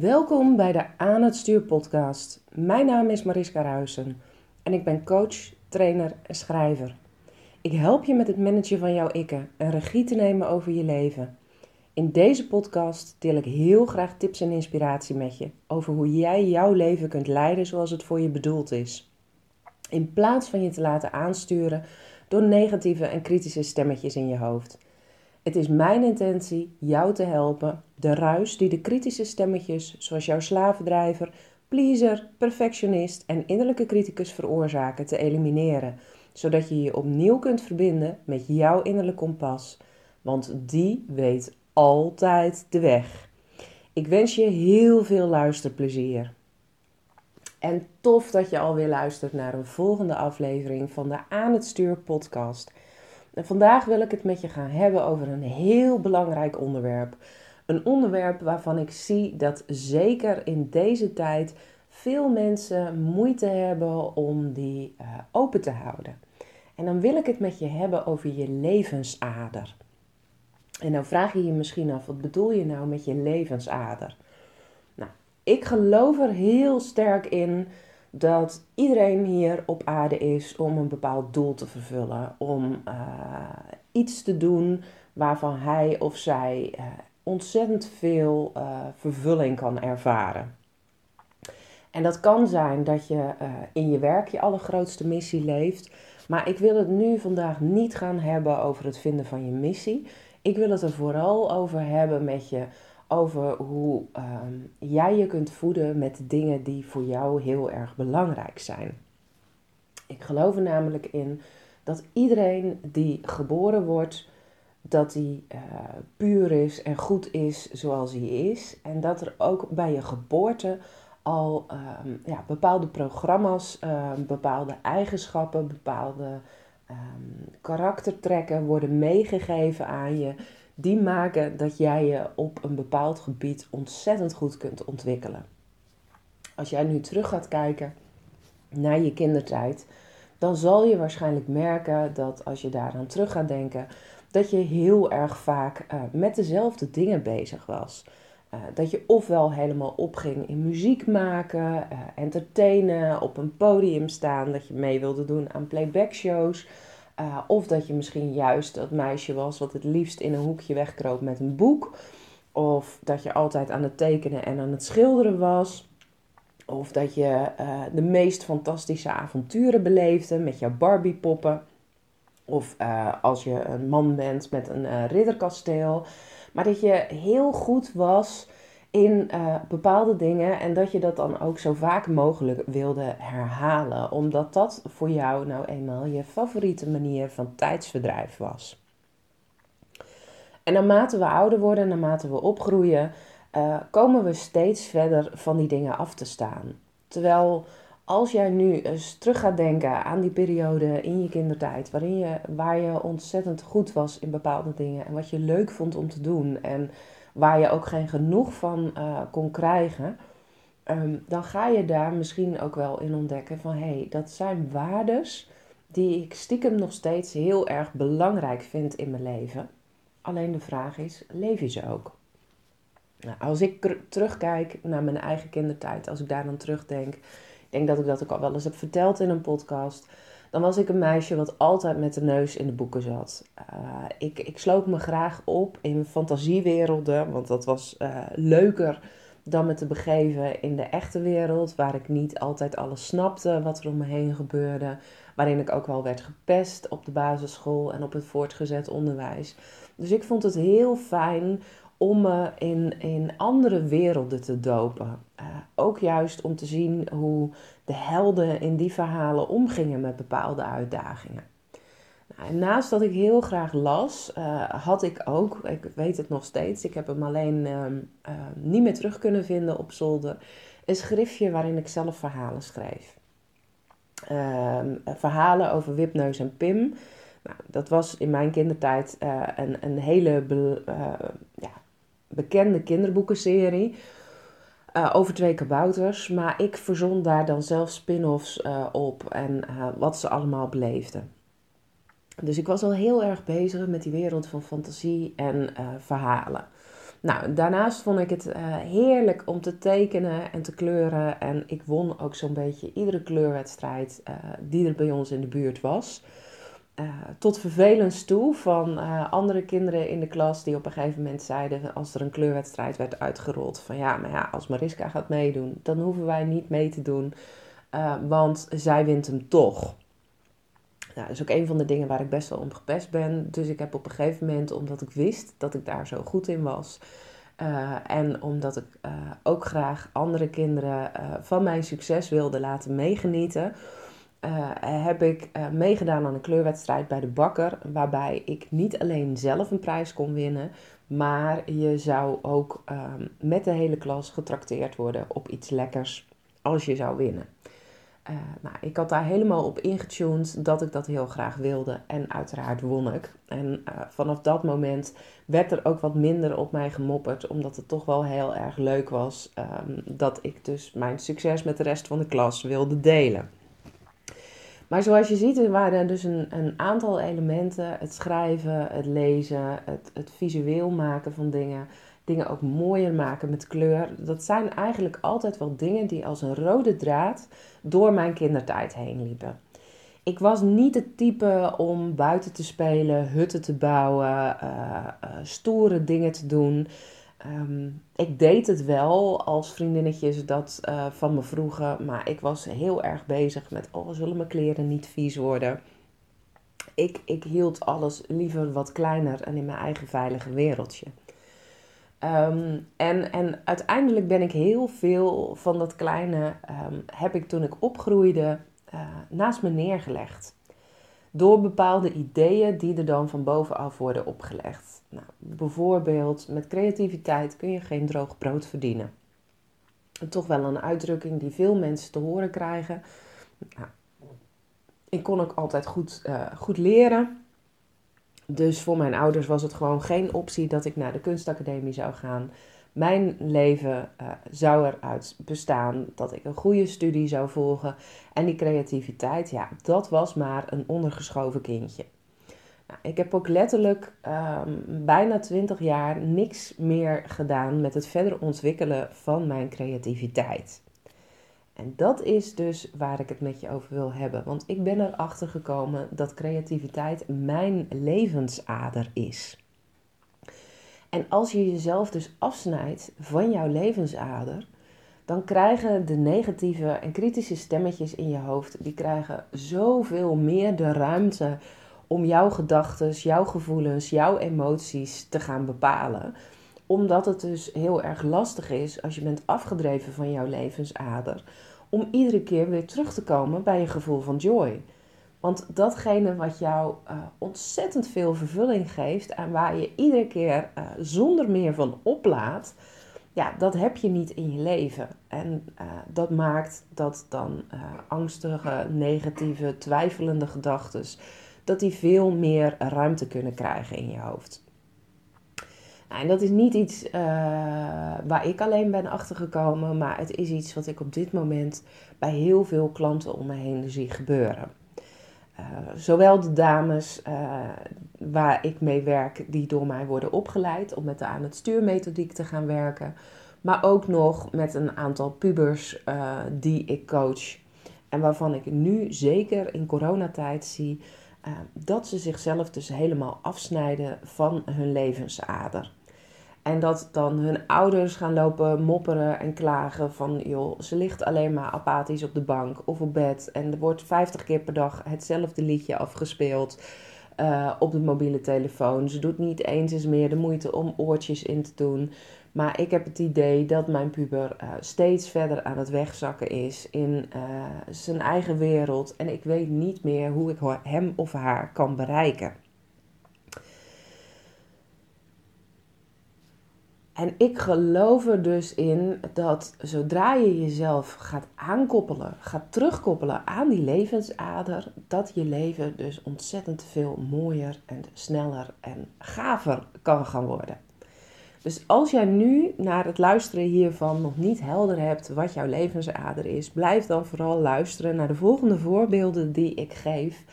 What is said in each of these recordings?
Welkom bij de Aan het Stuur podcast. Mijn naam is Mariska Ruisen en ik ben coach, trainer en schrijver. Ik help je met het managen van jouw ikken en regie te nemen over je leven. In deze podcast deel ik heel graag tips en inspiratie met je over hoe jij jouw leven kunt leiden zoals het voor je bedoeld is. In plaats van je te laten aansturen door negatieve en kritische stemmetjes in je hoofd. Het is mijn intentie jou te helpen de ruis die de kritische stemmetjes, zoals jouw slavendrijver, pleaser, perfectionist en innerlijke criticus veroorzaken, te elimineren, zodat je je opnieuw kunt verbinden met jouw innerlijke kompas, want die weet altijd de weg. Ik wens je heel veel luisterplezier. En tof dat je alweer luistert naar een volgende aflevering van de Aan het Stuur podcast. Vandaag wil ik het met je gaan hebben over een heel belangrijk onderwerp. Een onderwerp waarvan ik zie dat zeker in deze tijd veel mensen moeite hebben om die uh, open te houden. En dan wil ik het met je hebben over je levensader. En dan vraag je je misschien af, wat bedoel je nou met je levensader? Nou, ik geloof er heel sterk in dat iedereen hier op aarde is om een bepaald doel te vervullen, om uh, iets te doen waarvan hij of zij uh, ontzettend veel uh, vervulling kan ervaren. En dat kan zijn dat je in je werk je allergrootste missie leeft, maar ik wil het nu vandaag niet gaan hebben over het vinden van je missie. Ik wil het er vooral over hebben met je over hoe um, jij je kunt voeden met dingen die voor jou heel erg belangrijk zijn. Ik geloof er namelijk in dat iedereen die geboren wordt, dat hij uh, puur is en goed is zoals hij is. En dat er ook bij je geboorte al um, ja, bepaalde programma's, um, bepaalde eigenschappen, bepaalde karaktertrekken worden meegegeven aan je die maken dat jij je op een bepaald gebied ontzettend goed kunt ontwikkelen. Als jij nu terug gaat kijken naar je kindertijd, dan zal je waarschijnlijk merken dat als je daaraan terug gaat denken, dat je heel erg vaak uh, met dezelfde dingen bezig was. Uh, dat je ofwel helemaal opging in muziek maken, uh, entertainen, op een podium staan, dat je mee wilde doen aan playback shows. Uh, of dat je misschien juist dat meisje was wat het liefst in een hoekje wegkroop met een boek. Of dat je altijd aan het tekenen en aan het schilderen was. Of dat je uh, de meest fantastische avonturen beleefde met jouw Barbie-poppen. Of uh, als je een man bent met een ridderkasteel. Maar dat je heel goed was in uh, bepaalde dingen en dat je dat dan ook zo vaak mogelijk wilde herhalen, omdat dat voor jou nou eenmaal je favoriete manier van tijdsverdrijf was. En naarmate we ouder worden, naarmate we opgroeien, uh, komen we steeds verder van die dingen af te staan. Terwijl als jij nu eens terug gaat denken aan die periode in je kindertijd, waarin je, waar je ontzettend goed was in bepaalde dingen en wat je leuk vond om te doen en waar je ook geen genoeg van uh, kon krijgen, um, dan ga je daar misschien ook wel in ontdekken van hé, hey, dat zijn waardes die ik stiekem nog steeds heel erg belangrijk vind in mijn leven. Alleen de vraag is, leef je ze ook? Nou, als ik terugkijk naar mijn eigen kindertijd, als ik daar dan terugdenk, ik denk dat ik dat ook al wel eens heb verteld in een podcast dan was ik een meisje wat altijd met de neus in de boeken zat. Uh, ik, ik sloot me graag op in fantasiewerelden, want dat was uh, leuker dan me te begeven in de echte wereld, waar ik niet altijd alles snapte wat er om me heen gebeurde, waarin ik ook wel werd gepest op de basisschool en op het voortgezet onderwijs. Dus ik vond het heel fijn om me in, in andere werelden te dopen. Uh, ook juist om te zien hoe de helden in die verhalen omgingen met bepaalde uitdagingen. Nou, en naast dat ik heel graag las, uh, had ik ook, ik weet het nog steeds, ik heb hem alleen uh, niet meer terug kunnen vinden op zolder, een schriftje waarin ik zelf verhalen schreef. Ehm, verhalen over Wipneus en Pim. Nou, dat was in mijn kindertijd een, een hele ja, bekende kinderboekenserie. Uh, over twee kabouters. Maar ik verzon daar dan zelf spin-offs uh, op en uh, wat ze allemaal beleefden. Dus ik was al heel erg bezig met die wereld van fantasie en verhalen. Nou, daarnaast vond ik het heerlijk om te tekenen en te kleuren. En ik won ook zo'n beetje iedere kleurwedstrijd die er bij ons in de buurt was. Uh, tot vervelens toe van andere kinderen in de klas die op een gegeven moment zeiden, als er een kleurwedstrijd werd uitgerold, van ja, maar ja, als Mariska gaat meedoen, dan hoeven wij niet mee te doen, want zij wint hem toch. Nou, dat is ook een van de dingen waar ik best wel om gepest ben. Dus ik heb op een gegeven moment, omdat ik wist dat ik daar zo goed in was. En omdat ik ook graag andere kinderen van mijn succes wilde laten meegenieten, heb ik meegedaan aan een kleurwedstrijd bij de bakker. Waarbij ik niet alleen zelf een prijs kon winnen, maar je zou ook ehm, met de hele klas getrakteerd worden op iets lekkers als je zou winnen. Uh, nou, ik had daar helemaal op ingetuned dat ik dat heel graag wilde. En uiteraard won ik. En vanaf dat moment werd er ook wat minder op mij gemopperd. Omdat het toch wel heel erg leuk was um, dat ik dus mijn succes met de rest van de klas wilde delen. Maar zoals je ziet, er waren dus een, een aantal elementen. Het schrijven, het lezen, het, het visueel maken van dingen dingen ook mooier maken met kleur. Dat zijn eigenlijk altijd wel dingen die als een rode draad door mijn kindertijd heen liepen. Ik was niet het type om buiten te spelen, hutten te bouwen, uh, stoere dingen te doen. Ehm, ik deed het wel als vriendinnetjes dat uh, van me vroegen, maar ik was heel erg bezig met: oh, zullen mijn kleren niet vies worden? Ik, ik hield alles liever wat kleiner en in mijn eigen veilige wereldje. Ehm, en, en uiteindelijk ben ik heel veel van dat kleine, ehm, heb ik toen ik opgroeide, uh, naast me neergelegd. Door bepaalde ideeën die er dan van bovenaf worden opgelegd. Nou, bijvoorbeeld, met creativiteit kun je geen droog brood verdienen. Toch wel een uitdrukking die veel mensen te horen krijgen. Nou, ik kon ook altijd goed, uh, goed leren. Dus voor mijn ouders was het gewoon geen optie dat ik naar de kunstacademie zou gaan. Mijn leven uh, zou eruit bestaan dat ik een goede studie zou volgen. En die creativiteit, ja, dat was maar een ondergeschoven kindje. Nou, ik heb ook letterlijk um, bijna 20 jaar niks meer gedaan met het verder ontwikkelen van mijn creativiteit. En dat is dus waar ik het met je over wil hebben. Want ik ben erachter gekomen dat creativiteit mijn levensader is. En als je jezelf dus afsnijdt van jouw levensader, dan krijgen de negatieve en kritische stemmetjes in je hoofd, die krijgen zoveel meer de ruimte om jouw gedachten, jouw gevoelens, jouw emoties te gaan bepalen. Omdat het dus heel erg lastig is als je bent afgedreven van jouw levensader om iedere keer weer terug te komen bij je gevoel van joy. Want datgene wat jou uh, ontzettend veel vervulling geeft en waar je iedere keer uh, zonder meer van oplaat, ja, dat heb je niet in je leven. En uh, dat maakt dat dan angstige, negatieve, twijfelende gedachten, dat die veel meer ruimte kunnen krijgen in je hoofd. Nou, en dat is niet iets waar ik alleen ben achtergekomen, maar het is iets wat ik op dit moment bij heel veel klanten om me heen zie gebeuren. Uh, zowel de dames uh, waar ik mee werk, die door mij worden opgeleid om met de aan het stuurmethodiek te gaan werken, maar ook nog met een aantal pubers die ik coach. En waarvan ik nu zeker in coronatijd zie dat ze zichzelf dus helemaal afsnijden van hun levensader. En dat dan hun ouders gaan lopen mopperen en klagen van joh, ze ligt alleen maar apathisch op de bank of op bed. En er wordt 50 keer per dag hetzelfde liedje afgespeeld uh, op de mobiele telefoon. Ze doet niet eens eens meer de moeite om oortjes in te doen. Maar ik heb het idee dat mijn puber uh, steeds verder aan het wegzakken is in uh, zijn eigen wereld. En ik weet niet meer hoe ik hem of haar kan bereiken. En ik geloof er dus in dat zodra je jezelf gaat aankoppelen, gaat terugkoppelen aan die levensader, dat je leven dus ontzettend veel mooier en sneller en gaver kan gaan worden. Dus als jij nu naar het luisteren hiervan nog niet helder hebt wat jouw levensader is, blijf dan vooral luisteren naar de volgende voorbeelden die ik geef.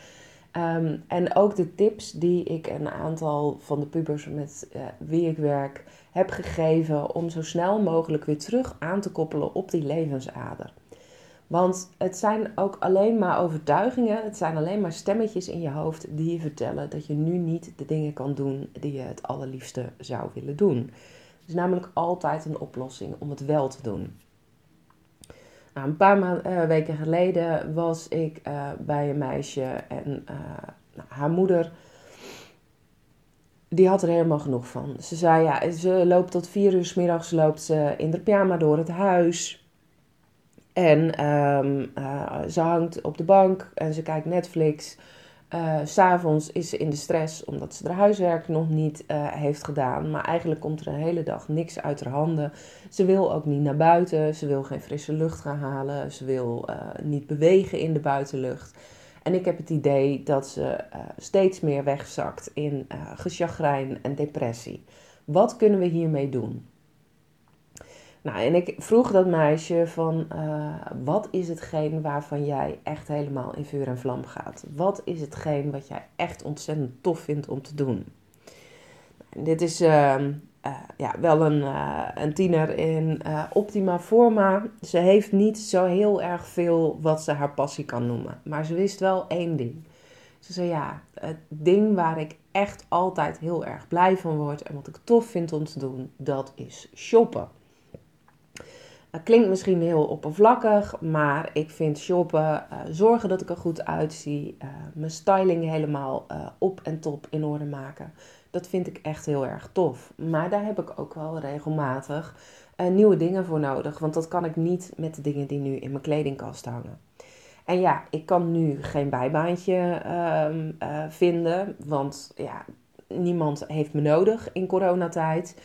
Ehm, en ook de tips die ik een aantal van de pubers met uh, wie ik werk heb gegeven om zo snel mogelijk weer terug aan te koppelen op die levensader. Want het zijn ook alleen maar overtuigingen, het zijn alleen maar stemmetjes in je hoofd die je vertellen dat je nu niet de dingen kan doen die je het allerliefste zou willen doen. Het is namelijk altijd een oplossing om het wel te doen. Nou, een paar uh, weken geleden was ik uh, bij een meisje en uh, nou, haar moeder, die had er helemaal genoeg van. Ze zei, ja, ze loopt tot vier uur s middags loopt ze in de pyjama door het huis. En um, ze hangt op de bank en ze kijkt Netflix. Uh, S'avonds is ze in de stress omdat ze haar huiswerk nog niet uh, heeft gedaan. Maar eigenlijk komt er een hele dag niks uit haar handen. Ze wil ook niet naar buiten. Ze wil geen frisse lucht gaan halen. Ze wil uh, niet bewegen in de buitenlucht. En ik heb het idee dat ze steeds meer wegzakt in gechagrijn en depressie. Wat kunnen we hiermee doen? Nou, en ik vroeg dat meisje van, uh, wat is hetgeen waarvan jij echt helemaal in vuur en vlam gaat? Wat is hetgeen wat jij echt ontzettend tof vindt om te doen? En dit is uh, uh, ja, wel een, een tiener in optima forma. Ze heeft niet zo heel erg veel wat ze haar passie kan noemen. Maar ze wist wel één ding. Ze zei ja, het ding waar ik echt altijd heel erg blij van word en wat ik tof vind om te doen, dat is shoppen. Klinkt misschien heel oppervlakkig, maar ik vind shoppen, uh, zorgen dat ik er goed uitzie, uh, mijn styling helemaal uh, op en top in orde maken. Dat vind ik echt heel erg tof. Maar daar heb ik ook wel regelmatig nieuwe dingen voor nodig, want dat kan ik niet met de dingen die nu in mijn kledingkast hangen. En ja, ik kan nu geen bijbaantje uh, vinden, want ja, niemand heeft me nodig in coronatijd.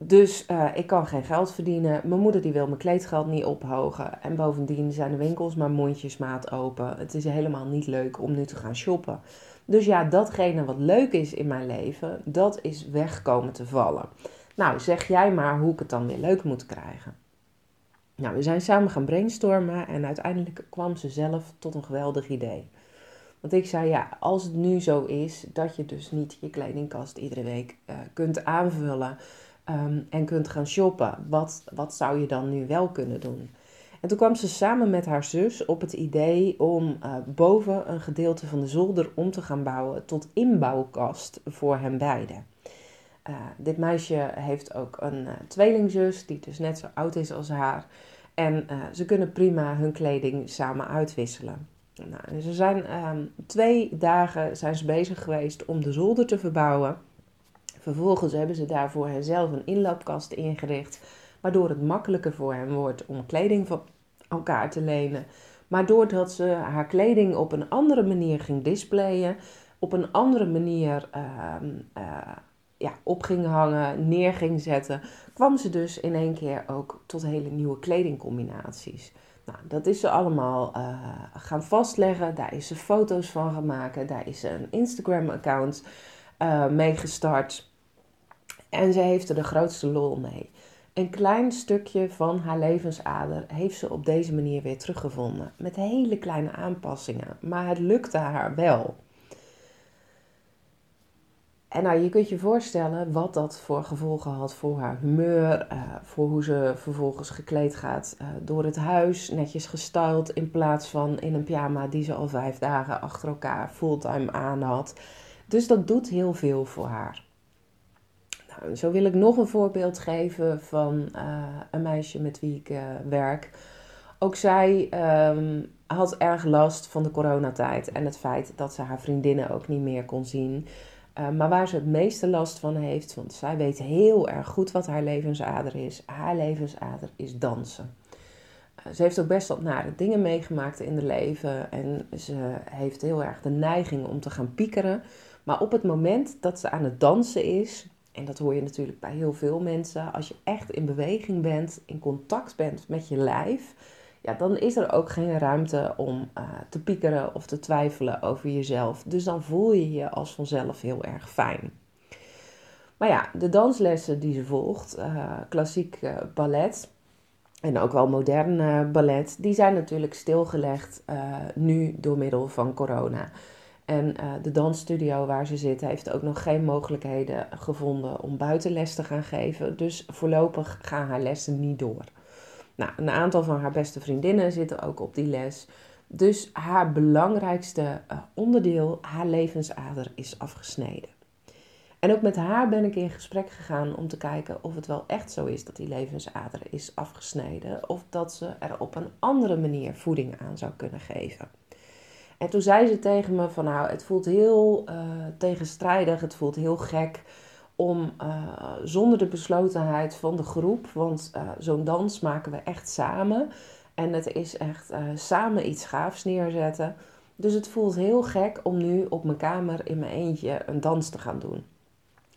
Dus uh, ik kan geen geld verdienen. Mijn moeder die wil mijn kleedgeld niet ophogen. En bovendien zijn de winkels maar mondjesmaat open. Het is helemaal niet leuk om nu te gaan shoppen. Dus ja, datgene wat leuk is in mijn leven, dat is wegkomen te vallen. Nou, zeg jij maar hoe ik het dan weer leuk moet krijgen. Nou, we zijn samen gaan brainstormen en uiteindelijk kwam ze zelf tot een geweldig idee. Want ik zei, ja, als het nu zo is dat je dus niet je kledingkast iedere week uh, kunt aanvullen um, en kunt gaan shoppen. Wat, wat zou je dan nu wel kunnen doen? En toen kwam ze samen met haar zus op het idee om uh, boven een gedeelte van de zolder om te gaan bouwen tot inbouwkast voor hen beiden. Uh, dit meisje heeft ook een uh, tweelingzus die dus net zo oud is als haar. En ze kunnen prima hun kleding samen uitwisselen. Nou, ze zijn ehm, twee dagen zijn ze bezig geweest om de zolder te verbouwen. Vervolgens hebben ze daarvoor zelf een inloopkast ingericht, waardoor het makkelijker voor hen wordt om kleding van elkaar te lenen. Maar doordat ze haar kleding op een andere manier ging displayen, op een andere manier uh, uh, ja, op ging hangen, neer ging zetten, kwam ze dus in één keer ook tot hele nieuwe kledingcombinaties. Nou, dat is ze allemaal uh, gaan vastleggen. Daar is ze foto's van gaan maken. Daar is ze een Instagram-account uh, mee gestart. En ze heeft er de grootste lol mee. Een klein stukje van haar levensader heeft ze op deze manier weer teruggevonden. Met hele kleine aanpassingen. Maar het lukte haar wel. En nou, je kunt je voorstellen wat dat voor gevolgen had voor haar humeur, uh, voor hoe ze vervolgens gekleed gaat uh, door het huis, netjes gestyled in plaats van in een pyjama die ze al vijf dagen achter elkaar fulltime aan had. Dus dat doet heel veel voor haar. Zo wil ik nog een voorbeeld geven van uh, een meisje met wie ik uh, werk. Ook zij um, had erg last van de coronatijd en het feit dat ze haar vriendinnen ook niet meer kon zien. Uh, maar waar ze het meeste last van heeft, want zij weet heel erg goed wat haar levensader is. Haar levensader is dansen. ze heeft ook best wat nare dingen meegemaakt in haar leven en ze heeft heel erg de neiging om te gaan piekeren. Maar op het moment dat ze aan het dansen is, en dat hoor je natuurlijk bij heel veel mensen, als je echt in beweging bent, in contact bent met je lijf, ja, dan is er ook geen ruimte om uh, te piekeren of te twijfelen over jezelf. Dus dan voel je je als vanzelf heel erg fijn. Maar ja, de danslessen die ze volgt, uh, klassiek uh, ballet en ook wel modern ballet, die zijn natuurlijk stilgelegd nu door middel van corona. En uh, de dansstudio waar ze zit heeft ook nog geen mogelijkheden gevonden om buitenles te gaan geven. Dus voorlopig gaan haar lessen niet door. Nou, een aantal van haar beste vriendinnen zitten ook op die les. Dus haar belangrijkste uh, onderdeel, haar levensader, is afgesneden. En ook met haar ben ik in gesprek gegaan om te kijken of het wel echt zo is dat die levensader is afgesneden. Of dat ze er op een andere manier voeding aan zou kunnen geven. En toen zei ze tegen me van nou, het voelt heel uh, tegenstrijdig, het voelt heel gek om uh, zonder de beslotenheid van de groep, want uh, zo'n dans maken we echt samen. En het is echt samen iets gaafs neerzetten. Dus het voelt heel gek om nu op mijn kamer in mijn eentje een dans te gaan doen.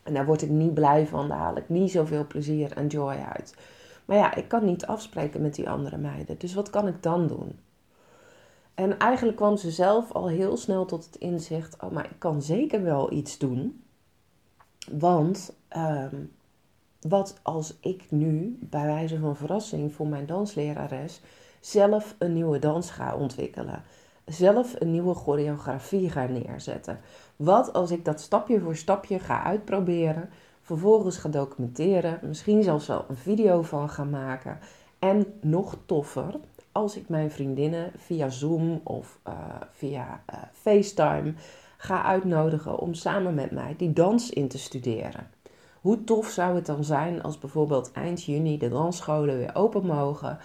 En daar word ik niet blij van, daar haal ik niet zoveel plezier en joy uit. Maar ja, ik kan niet afspreken met die andere meiden. Dus wat kan ik dan doen? En eigenlijk kwam ze zelf al heel snel tot het inzicht: oh, maar ik kan zeker wel iets doen. Want ehm, wat als ik nu, bij wijze van verrassing voor mijn danslerares, zelf een nieuwe dans ga ontwikkelen? Zelf een nieuwe choreografie ga neerzetten? Wat als ik dat stapje voor stapje ga uitproberen, vervolgens ga documenteren, misschien zelfs wel een video van ga maken en nog toffer, als ik mijn vriendinnen via Zoom of uh, via uh, FaceTime ga uitnodigen om samen met mij die dans in te studeren. Hoe tof zou het dan zijn als bijvoorbeeld eind juni de dansscholen weer open mogen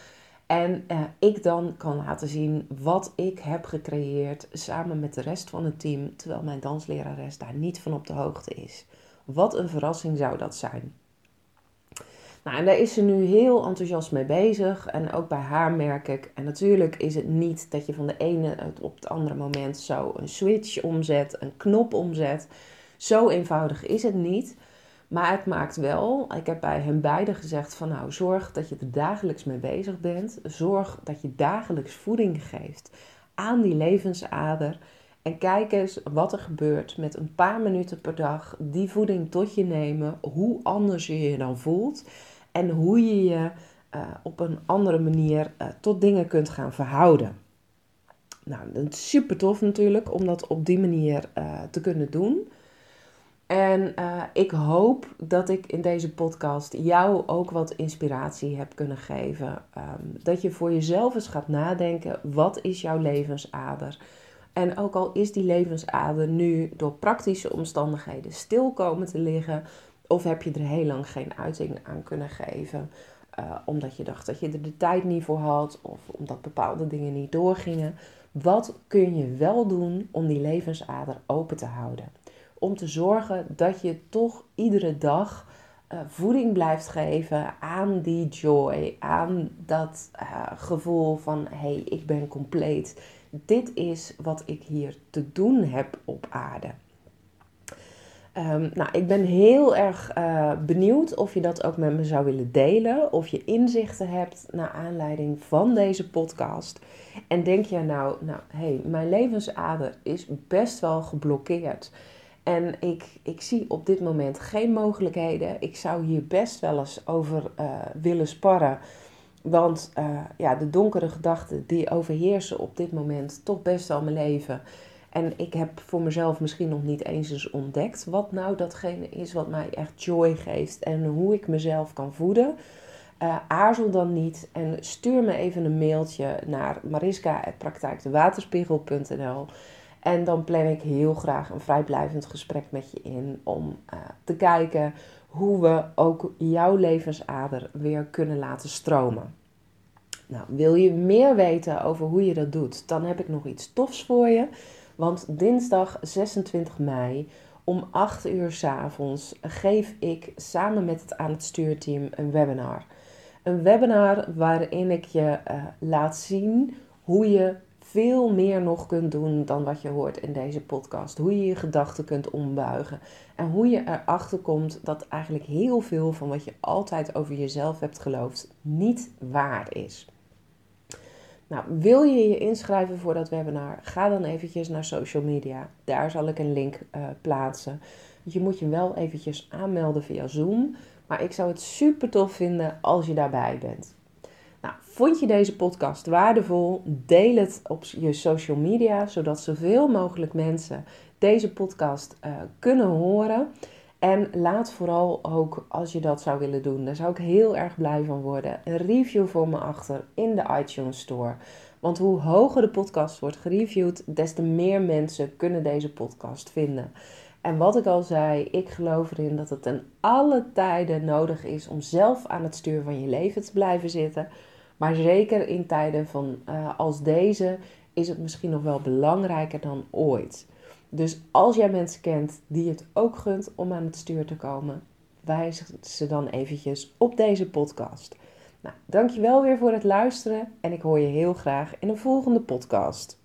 en uh, ik dan kan laten zien wat ik heb gecreëerd samen met de rest van het team, terwijl mijn danslerares daar niet van op de hoogte is. Wat een verrassing zou dat zijn. Nou, en daar is ze nu heel enthousiast mee bezig. En ook bij haar merk ik. En natuurlijk is het niet dat je van de ene op het andere moment zo een switch omzet, een knop omzet. Zo eenvoudig is het niet. Maar het maakt wel, ik heb bij hen beiden gezegd van nou zorg dat je er dagelijks mee bezig bent. Zorg dat je dagelijks voeding geeft aan die levensader. En kijk eens wat er gebeurt met een paar minuten per dag die voeding tot je nemen. Hoe anders je je dan voelt. En hoe je je uh, op een andere manier uh, tot dingen kunt gaan verhouden. Nou, dat is super tof natuurlijk om dat op die manier uh, te kunnen doen. En ik hoop dat ik in deze podcast jou ook wat inspiratie heb kunnen geven. Um, dat je voor jezelf eens gaat nadenken: wat is jouw levensader? En ook al is die levensader nu door praktische omstandigheden stil komen te liggen, of heb je er heel lang geen uiting aan kunnen geven, uh, omdat je dacht dat je er de tijd niet voor had, of omdat bepaalde dingen niet doorgingen. Wat kun je wel doen om die levensader open te houden? Om te zorgen dat je toch iedere dag uh, voeding blijft geven aan die joy, aan dat uh, gevoel van hé, hey, ik ben compleet. Dit is wat ik hier te doen heb op aarde. Um, nou, ik ben heel erg uh, benieuwd of je dat ook met me zou willen delen. Of je inzichten hebt naar aanleiding van deze podcast. En denk je nou, nou hé, hey, mijn levensader is best wel geblokkeerd. En ik, ik zie op dit moment geen mogelijkheden. Ik zou hier best wel eens over uh, willen sparren. Want uh, ja, de donkere gedachten die overheersen op dit moment toch best wel mijn leven. En ik heb voor mezelf misschien nog niet eens eens ontdekt wat nou datgene is wat mij echt joy geeft en hoe ik mezelf kan voeden. Uh, aarzel dan niet en stuur me even een mailtje naar mariska.praktijkdewaterspiegel.nl en dan plan ik heel graag een vrijblijvend gesprek met je in om uh, te kijken hoe we ook jouw levensader weer kunnen laten stromen. Nou, wil je meer weten over hoe je dat doet, dan heb ik nog iets tofs voor je. Want dinsdag 26 mei om 8 uur s avonds geef ik samen met het aan het stuurteam een webinar. Een webinar waarin ik je uh, laat zien hoe je veel meer nog kunt doen dan wat je hoort in deze podcast. Hoe je je gedachten kunt ombuigen. En hoe je erachter komt dat eigenlijk heel veel van wat je altijd over jezelf hebt geloofd niet waar is. Nou, wil je je inschrijven voor dat webinar? Ga dan eventjes naar social media. Daar zal ik een link uh, plaatsen. Je moet je wel eventjes aanmelden via Zoom. Maar ik zou het super tof vinden als je daarbij bent. Nou, vond je deze podcast waardevol? Deel het op je social media, zodat zoveel mogelijk mensen deze podcast uh, kunnen horen. En laat vooral ook, als je dat zou willen doen, daar zou ik heel erg blij van worden, een review voor me achter in de iTunes Store. Want hoe hoger de podcast wordt gereviewd, des te meer mensen kunnen deze podcast vinden. En wat ik al zei, ik geloof erin dat het ten alle tijden nodig is om zelf aan het stuur van je leven te blijven zitten. Maar zeker in tijden van, uh, als deze is het misschien nog wel belangrijker dan ooit. Dus als jij mensen kent die het ook gunt om aan het stuur te komen, wijs ze dan eventjes op deze podcast. Nou, dankjewel weer voor het luisteren en ik hoor je heel graag in een volgende podcast.